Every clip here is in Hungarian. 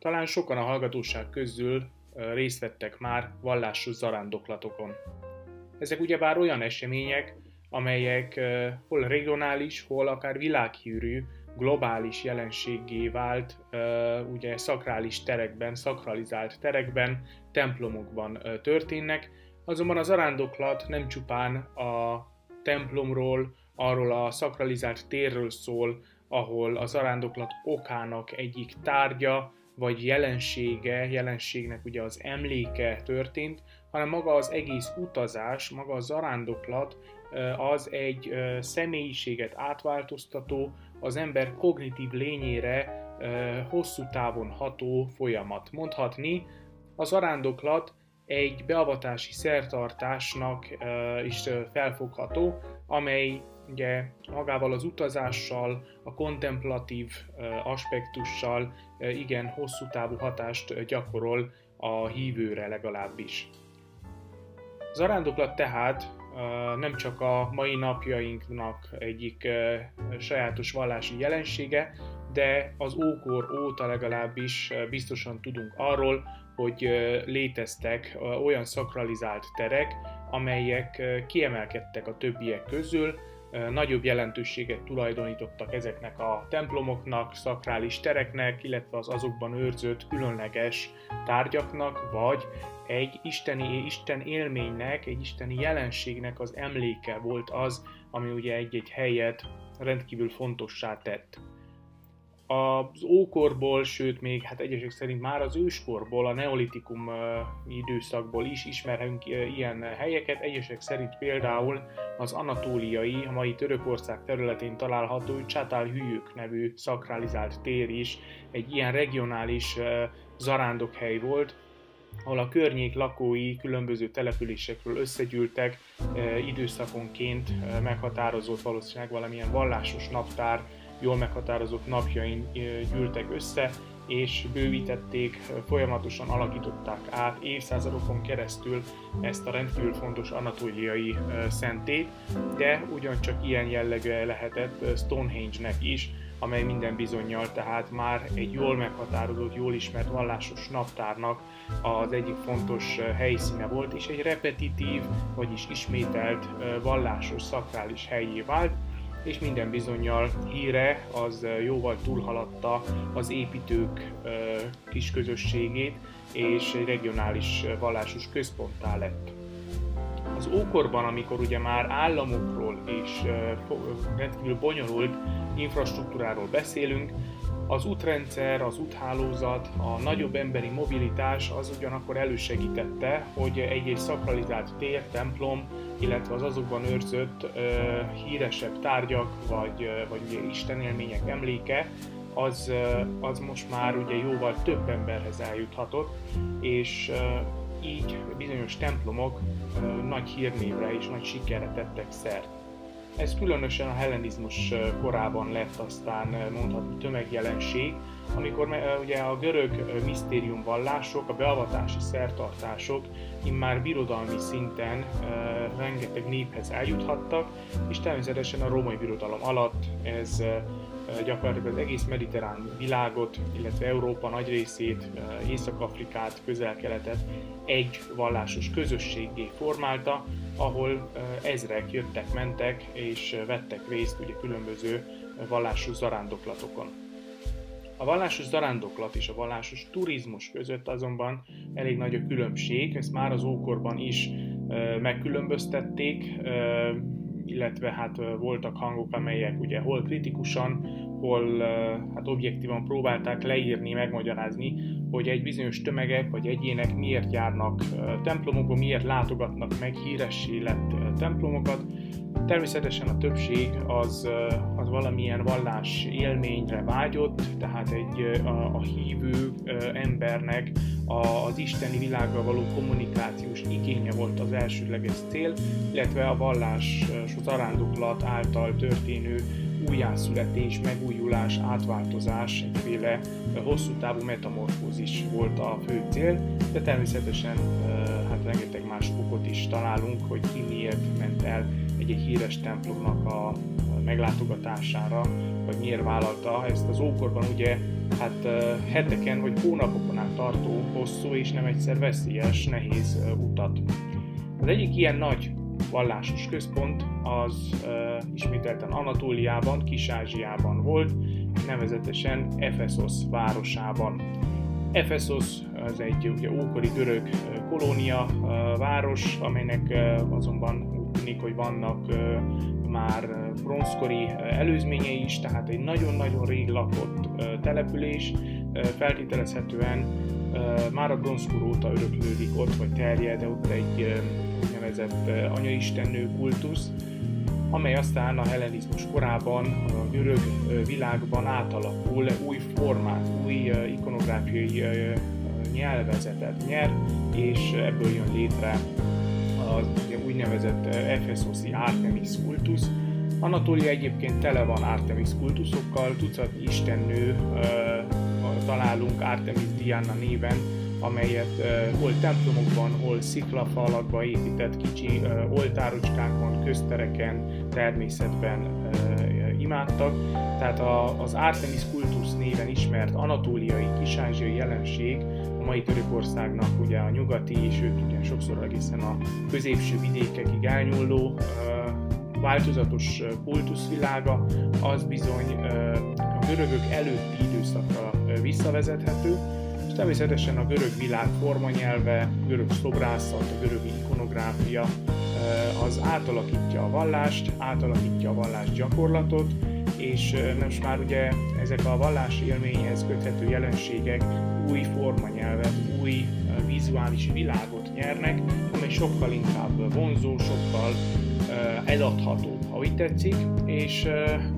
Talán sokan a hallgatóság közül részt vettek már vallásos zarándoklatokon. Ezek ugyebár olyan események, amelyek hol regionális, hol akár világhírű, globális jelenséggé vált, ugye szakrális terekben, szakralizált terekben, templomokban történnek, azonban az arándoklat nem csupán a templomról, arról a szakralizált térről szól, ahol az arándoklat okának egyik tárgya, vagy jelensége, jelenségnek ugye az emléke történt, hanem maga az egész utazás, maga az zarándoklat az egy személyiséget átváltoztató, az ember kognitív lényére hosszú távon ható folyamat. Mondhatni, az arándoklat egy beavatási szertartásnak is felfogható, amely ugye magával az utazással, a kontemplatív aspektussal igen hosszú távú hatást gyakorol a hívőre legalábbis. Az arándoklat tehát nem csak a mai napjainknak egyik sajátos vallási jelensége, de az ókor óta legalábbis biztosan tudunk arról, hogy léteztek olyan szakralizált terek, amelyek kiemelkedtek a többiek közül, nagyobb jelentőséget tulajdonítottak ezeknek a templomoknak, szakrális tereknek, illetve az azokban őrzött különleges tárgyaknak, vagy egy isteni, isten élménynek, egy isteni jelenségnek az emléke volt az, ami ugye egy-egy helyet rendkívül fontossá tett az ókorból, sőt még hát egyesek szerint már az őskorból, a neolitikum időszakból is ismerünk ilyen helyeket. Egyesek szerint például az anatóliai, a mai Törökország területén található Csatál Hülyük nevű szakralizált tér is egy ilyen regionális zarándokhely volt, ahol a környék lakói különböző településekről összegyűltek, időszakonként meghatározott valószínűleg valamilyen vallásos naptár, jól meghatározott napjain gyűltek össze, és bővítették, folyamatosan alakították át évszázadokon keresztül ezt a rendkívül fontos anatóliai szentét, de ugyancsak ilyen jellegű lehetett Stonehenge-nek is, amely minden bizonyal tehát már egy jól meghatározott, jól ismert vallásos naptárnak az egyik fontos helyszíne volt, és egy repetitív, vagyis ismételt vallásos, szakrális helyé vált, és minden bizonyal híre az jóval túlhaladta az építők kis közösségét, és egy regionális vallásos központtá lett. Az ókorban, amikor ugye már államokról és rendkívül bonyolult infrastruktúráról beszélünk, az útrendszer, az úthálózat, a nagyobb emberi mobilitás az ugyanakkor elősegítette, hogy egy-egy szakralizált tér, templom, illetve az azokban őrzött ö, híresebb tárgyak, vagy, vagy ugye istenélmények emléke, az, az most már ugye jóval több emberhez eljuthatott, és így bizonyos templomok nagy hírnévre és nagy sikerre tettek szert. Ez különösen a hellenizmus korában lett aztán mondhatni tömegjelenség, amikor ugye a görög misztérium vallások, a beavatási szertartások immár birodalmi szinten rengeteg néphez eljuthattak, és természetesen a római birodalom alatt ez gyakorlatilag az egész mediterrán világot, illetve Európa nagy részét, Észak-Afrikát, közel-keletet egy vallásos közösségé formálta, ahol ezrek jöttek, mentek és vettek részt ugye különböző vallásos zarándoklatokon. A vallásos zarándoklat és a vallásos turizmus között azonban elég nagy a különbség, ezt már az ókorban is megkülönböztették, illetve hát voltak hangok, amelyek ugye hol kritikusan, hol hát objektívan próbálták leírni, megmagyarázni, hogy egy bizonyos tömegek vagy egyének miért járnak templomokba, miért látogatnak meg híressé lett templomokat. Természetesen a többség az, az valamilyen vallás élményre vágyott, tehát egy a, a hívő embernek az isteni világgal való kommunikációs igénye volt az elsődleges cél, illetve a vallás zarándoklat által történő újjászületés, megújulás, átváltozás, egyféle hosszú távú metamorfózis volt a fő cél, de természetesen hát rengeteg más okot is találunk, hogy ki miért ment el egy-egy híres templomnak a meglátogatására, vagy miért vállalta. Ezt az ókorban ugye hát heteken vagy hónapokon át tartó hosszú és nem egyszer veszélyes, nehéz utat. Az egyik ilyen nagy vallásos központ az uh, ismételten Anatóliában, Kis-Ázsiában volt, nevezetesen Ephesos városában. Ephesos az egy ugye ókori görög kolónia város, amelynek azonban úgy tűnik, hogy vannak már bronzkori előzményei is, tehát egy nagyon-nagyon rég lakott település, feltételezhetően már a bronzkor óta öröklődik ott, vagy terjed, ott egy úgynevezett anyaistennő kultusz, amely aztán a hellenizmus korában a görög világban átalakul, új formát, új ikonográfiai nyelvezetet nyer, és ebből jön létre az úgynevezett Ephesoszi Artemis kultusz. Anatólia egyébként tele van Artemis kultuszokkal, tucatnyi istennő találunk Artemis Diana néven, amelyet uh, hol templomokban, hol sziklafalakba épített kicsi uh, oltárocskákon, köztereken, természetben imádtak. Tehát a, az Artemis kultusz néven ismert anatóliai, kisázsiai jelenség a mai Törökországnak ugye a nyugati, és őt ugye sokszor egészen a középső vidékekig elnyúló változatos kultuszvilága, az bizony a görögök előtti időszakra visszavezethető, és természetesen a görög világ formanyelve, görög szobrászat, a görög ikonográfia az átalakítja a vallást, átalakítja a vallás gyakorlatot, és most már ugye ezek a vallás élményhez köthető jelenségek új formanyelvet, új vizuális világot nyernek, amely sokkal inkább vonzó, sokkal eladható, ha úgy tetszik, és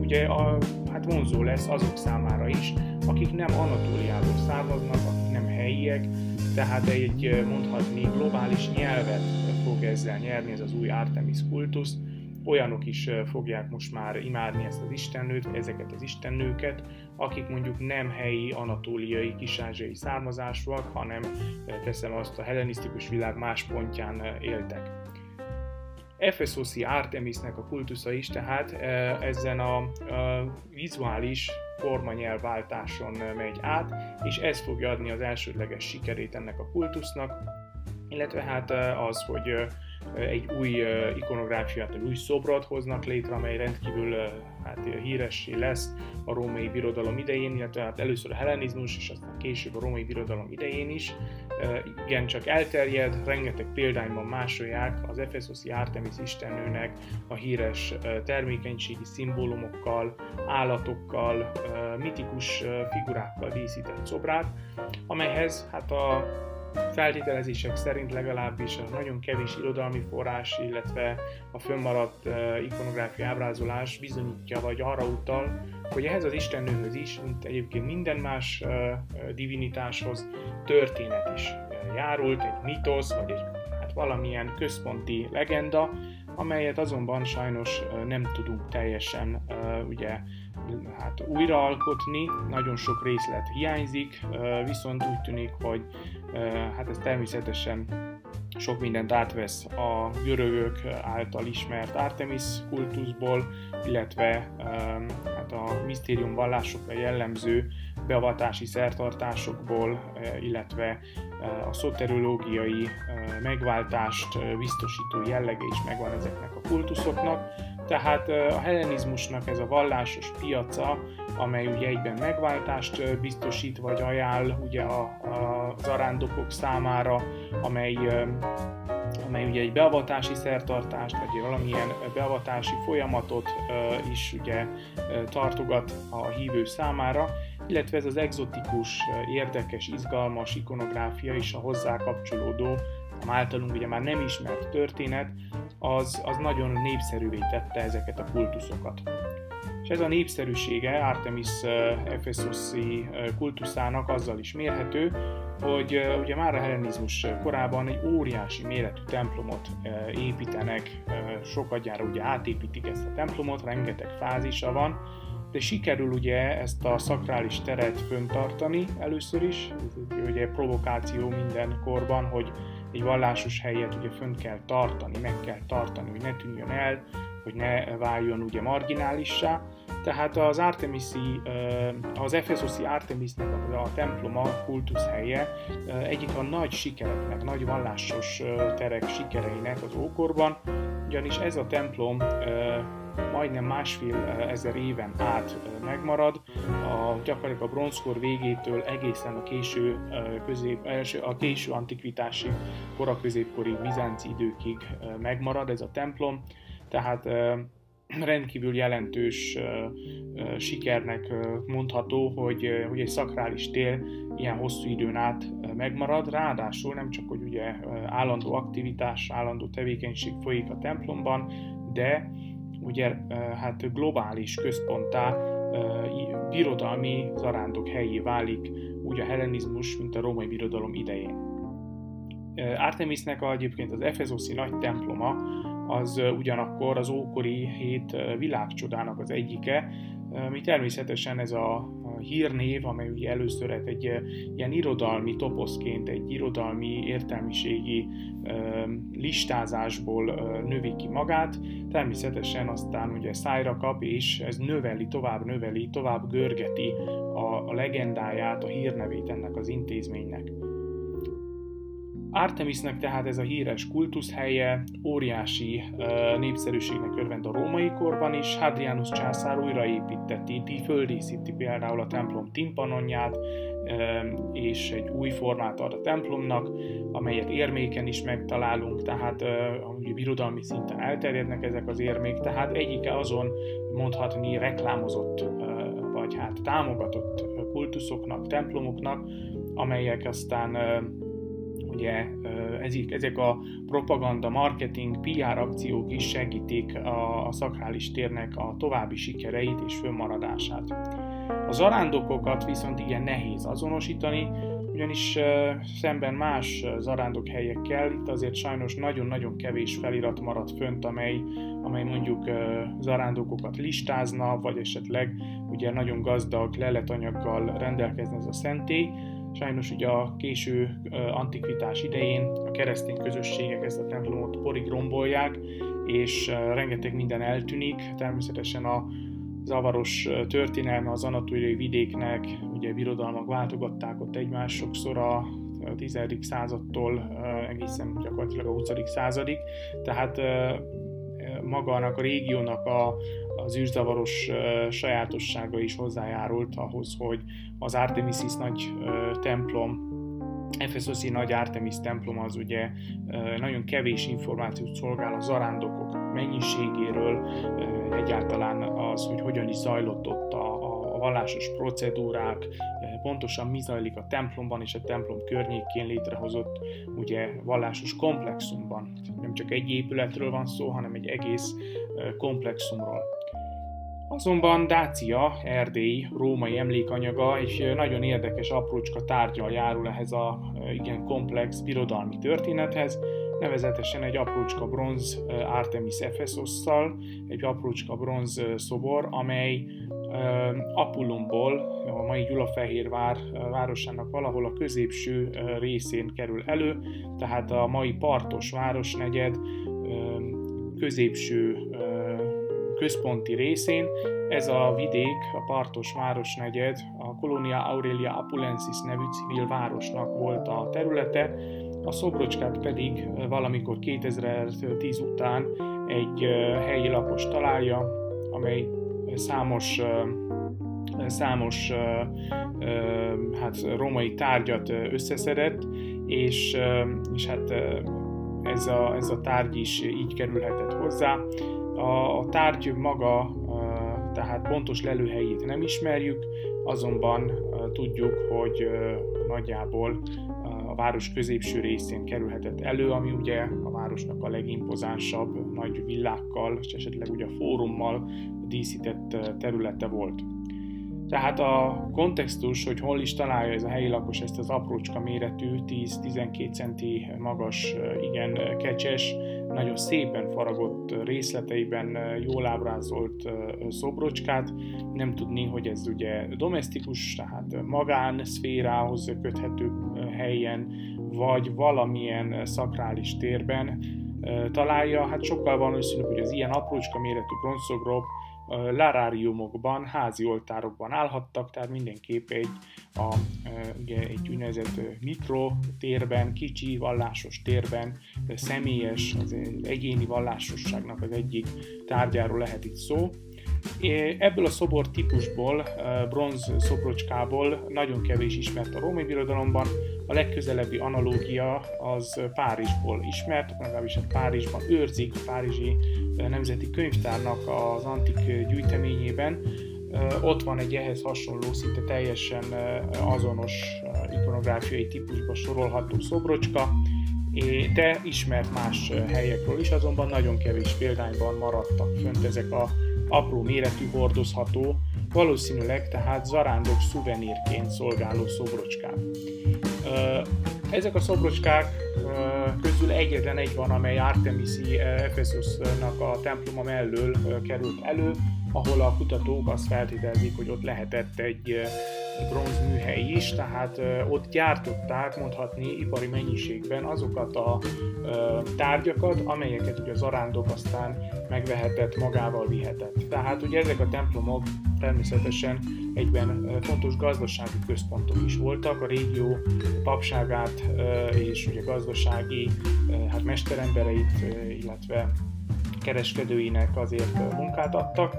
ugye a, hát vonzó lesz azok számára is, akik nem Anatóliából származnak, akik nem helyiek, tehát egy mondhatni globális nyelvet fog ezzel nyerni ez az új Artemis kultusz, olyanok is fogják most már imádni ezt az istennőt, ezeket az istennőket, akik mondjuk nem helyi anatóliai, kisázsiai származásúak, hanem teszem azt a hellenisztikus világ más pontján éltek. Ephesoszi Artemisnek a kultusza is tehát ezen a, vizuális formanyelváltáson megy át, és ez fogja adni az elsődleges sikerét ennek a kultusznak, illetve hát az, hogy egy új ikonográfiát, egy új szobrot hoznak létre, amely rendkívül hát, híressé lesz a római birodalom idején, illetve hát először a hellenizmus, és aztán később a római birodalom idején is. Igen, csak elterjed, rengeteg példányban másolják az Ephesoszi Artemis istennőnek a híres termékenységi szimbólumokkal, állatokkal, mitikus figurákkal díszített szobrát, amelyhez hát a feltételezések szerint legalábbis a nagyon kevés irodalmi forrás, illetve a fönnmaradt ikonográfia ábrázolás bizonyítja vagy arra utal, hogy ehhez az istennőhöz is, mint egyébként minden más divinitáshoz történet is járult, egy mitosz, vagy egy hát valamilyen központi legenda, amelyet azonban sajnos nem tudunk teljesen ugye hát újraalkotni, nagyon sok részlet hiányzik, viszont úgy tűnik, hogy hát ez természetesen sok mindent átvesz a görögök által ismert Artemis kultuszból, illetve hát a misztérium vallásokra jellemző beavatási szertartásokból, illetve a szoterológiai megváltást biztosító jellege is megvan ezeknek a kultuszoknak. Tehát a hellenizmusnak ez a vallásos piaca, amely ugye egyben megváltást biztosít vagy ajánl ugye a, a, az arándokok számára, amely, amely ugye egy beavatási szertartást, vagy valamilyen beavatási folyamatot is ugye tartogat a hívő számára, illetve ez az exotikus, érdekes, izgalmas ikonográfia és a hozzá kapcsolódó a általunk ugye már nem ismert történet, az, az nagyon népszerűvé tette ezeket a kultuszokat. És ez a népszerűsége Artemis Ephesoszi kultuszának azzal is mérhető, hogy ugye már a hellenizmus korában egy óriási méretű templomot építenek, sokadjára ugye átépítik ezt a templomot, rengeteg fázisa van, de sikerül ugye ezt a szakrális teret föntartani először is, ez ugye provokáció minden korban, hogy egy vallásos helyet ugye fönt kell tartani, meg kell tartani, hogy ne tűnjön el, hogy ne váljon ugye marginálissá. Tehát az Artemisi, az Efesoszi Artemisnek a temploma, kultuszhelye egyik a nagy sikereknek, nagy vallásos terek sikereinek az ókorban, ugyanis ez a templom majdnem másfél ezer éven át megmarad, a, gyakorlatilag a bronzkor végétől egészen a késő, közép, első, a késő antikvitási, koraközépkori bizánci időkig megmarad ez a templom, tehát rendkívül jelentős sikernek mondható, hogy, hogy egy szakrális tér ilyen hosszú időn át megmarad, ráadásul nem csak, hogy ugye állandó aktivitás, állandó tevékenység folyik a templomban, de ugye hát globális központtá birodalmi zarándok helyé válik úgy a hellenizmus, mint a római birodalom idején. Artemisnek a, egyébként az Efezoszi nagy temploma az ugyanakkor az ókori hét világcsodának az egyike, mi természetesen ez a hírnév, amely ugye először egy ilyen irodalmi toposzként, egy irodalmi értelmiségi listázásból növi ki magát, természetesen aztán ugye szájra kap, és ez növeli, tovább növeli, tovább görgeti a, a legendáját, a hírnevét ennek az intézménynek. Artemisnek tehát ez a híres kultuszhelye óriási uh, népszerűségnek örvend a római korban is. Hadrianus császár újraépíteti, földíszíti például a templom timpanonját, uh, és egy új formát ad a templomnak, amelyet érméken is megtalálunk, tehát uh, birodalmi szinten elterjednek ezek az érmék, tehát egyike azon mondhatni reklámozott, uh, vagy hát támogatott kultuszoknak, templomoknak, amelyek aztán ugye ezek, ezek a propaganda, marketing, PR akciók is segítik a, a szakrális térnek a további sikereit és fönnmaradását. A zarándokokat viszont igen nehéz azonosítani, ugyanis szemben más zarándok helyekkel itt azért sajnos nagyon-nagyon kevés felirat maradt fönt, amely, amely mondjuk zarándokokat listázna, vagy esetleg ugye nagyon gazdag leletanyaggal rendelkezne ez a szentély, Sajnos ugye a késő antikvitás idején a keresztény közösségek ezt a templomot porig rombolják, és rengeteg minden eltűnik. Természetesen a zavaros történelme az anatóliai vidéknek, ugye birodalmak váltogatták ott egymást sokszor a 10. századtól egészen gyakorlatilag a 20. századig, tehát magának a régiónak a, az űrzavaros sajátossága is hozzájárult ahhoz, hogy az Artemisis nagy templom Efeszoszi nagy Artemis templom az ugye nagyon kevés információt szolgál a zarándokok mennyiségéről, egyáltalán az, hogy hogyan is zajlott ott a, a vallásos procedúrák, pontosan mi zajlik a templomban és a templom környékén létrehozott ugye vallásos komplexumban. Nem csak egy épületről van szó, hanem egy egész komplexumról. Azonban Dácia, Erdély, római emlékanyaga egy nagyon érdekes aprócska tárgyal járul ehhez a igen komplex birodalmi történethez, nevezetesen egy aprócska bronz Artemis Ephesosszal, egy aprócska bronz szobor, amely Apullumból, a mai Gyulafehérvár városának valahol a középső részén kerül elő, tehát a mai Partos városnegyed középső központi részén. Ez a vidék, a Partos városnegyed, a Colonia Aurelia Apulensis nevű civil városnak volt a területe, a szobrocskát pedig valamikor 2010 után egy helyi lakos találja, amely számos számos hát, romai tárgyat összeszedett, és, és hát ez a, ez a tárgy is így kerülhetett hozzá. A, a tárgy maga, tehát pontos lelőhelyét nem ismerjük, azonban tudjuk, hogy nagyjából a város középső részén kerülhetett elő, ami ugye a városnak a legimpozánsabb nagy villákkal, és esetleg ugye a fórummal díszített területe volt. Tehát a kontextus, hogy hol is találja ez a helyi lakos ezt az aprócska méretű, 10-12 centi magas, igen kecses, nagyon szépen faragott részleteiben jól ábrázolt szobrocskát, nem tudni, hogy ez ugye domestikus, tehát magán szférához köthető helyen, vagy valamilyen szakrális térben, találja, hát sokkal valószínűbb, hogy az ilyen aprócska méretű bronzszobrok laráriumokban, házi oltárokban állhattak, tehát mindenképp egy, a, ugye egy úgynevezett mikrotérben, kicsi vallásos térben, személyes, az egyéni vallásosságnak az egyik tárgyáról lehet itt szó. Ebből a szobor típusból, bronz szobrocskából nagyon kevés ismert a római birodalomban, a legközelebbi analógia az Párizsból ismert, legalábbis a Párizsban őrzik, a Párizsi Nemzeti Könyvtárnak az antik gyűjteményében. Ott van egy ehhez hasonló, szinte teljesen azonos ikonográfiai típusba sorolható szobrocska, de ismert más helyekről is, azonban nagyon kevés példányban maradtak fönt ezek a apró méretű hordozható, valószínűleg tehát zarándok szuvenírként szolgáló szobrocskák. Ezek a szobrocskák közül egyetlen egy van, amely Artemisi Ephesusnak a temploma mellől került elő, ahol a kutatók azt feltételezik, hogy ott lehetett egy bronzműhely is, tehát ott gyártották mondhatni ipari mennyiségben azokat a tárgyakat, amelyeket ugye az arándok aztán megvehetett, magával vihetett. Tehát ugye ezek a templomok természetesen egyben fontos gazdasági központok is voltak, a régió papságát és ugye gazdasági hát mesterembereit, illetve kereskedőinek azért munkát adtak,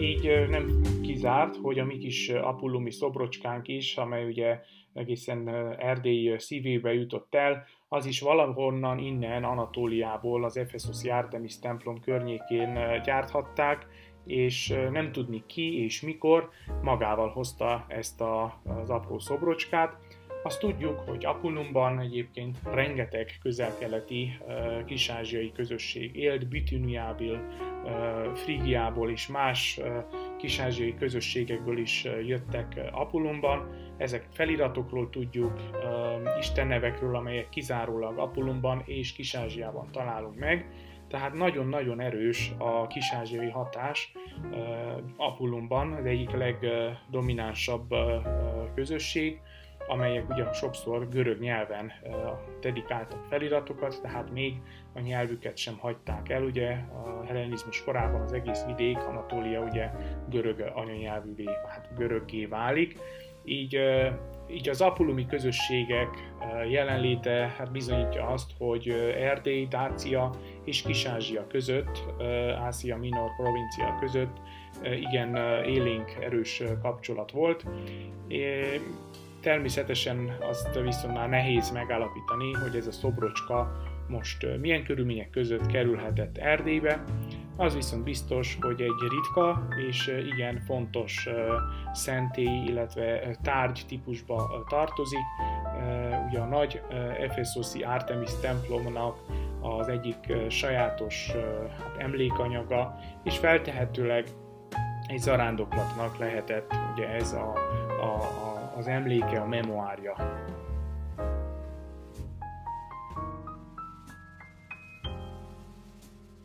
így nem kizárt, hogy a mi kis apullumi szobrocskánk is, amely ugye egészen Erdély szívébe jutott el, az is valahonnan innen Anatóliából az Ephesus Artemis templom környékén gyárthatták, és nem tudni ki és mikor magával hozta ezt a, az apró szobrocskát. Azt tudjuk, hogy Apullumban egyébként rengeteg közelkeleti kisázsiai közösség élt, Bitűniából, Frigiából és más kisázsiai közösségekből is jöttek Apullumban. Ezek feliratokról tudjuk, istennevekről, amelyek kizárólag Apullumban és Kisázsiában találunk meg. Tehát nagyon-nagyon erős a kisázsiai hatás Apullumban, az egyik legdominánsabb közösség, amelyek ugye sokszor görög nyelven dedikáltak feliratokat, tehát még a nyelvüket sem hagyták el. Ugye a hellenizmus korában az egész vidék, Anatólia ugye görög anyanyelvűvé, hát göröggé válik. Így, így az apulumi közösségek jelenléte hát bizonyítja azt, hogy Erdély, Dácia és Kis-Ázsia között, Ázsia Minor provincia között igen élénk, erős kapcsolat volt. Természetesen azt viszont már nehéz megállapítani, hogy ez a szobrocska most milyen körülmények között kerülhetett Erdélybe. Az viszont biztos, hogy egy ritka és igen fontos szentély, illetve tárgy típusba tartozik. Ugye a nagy Ephesusi Artemis templomnak az egyik sajátos hát, emlékanyaga, és feltehetőleg egy zarándoklatnak lehetett ugye ez a, a, a az emléke, a memoárja.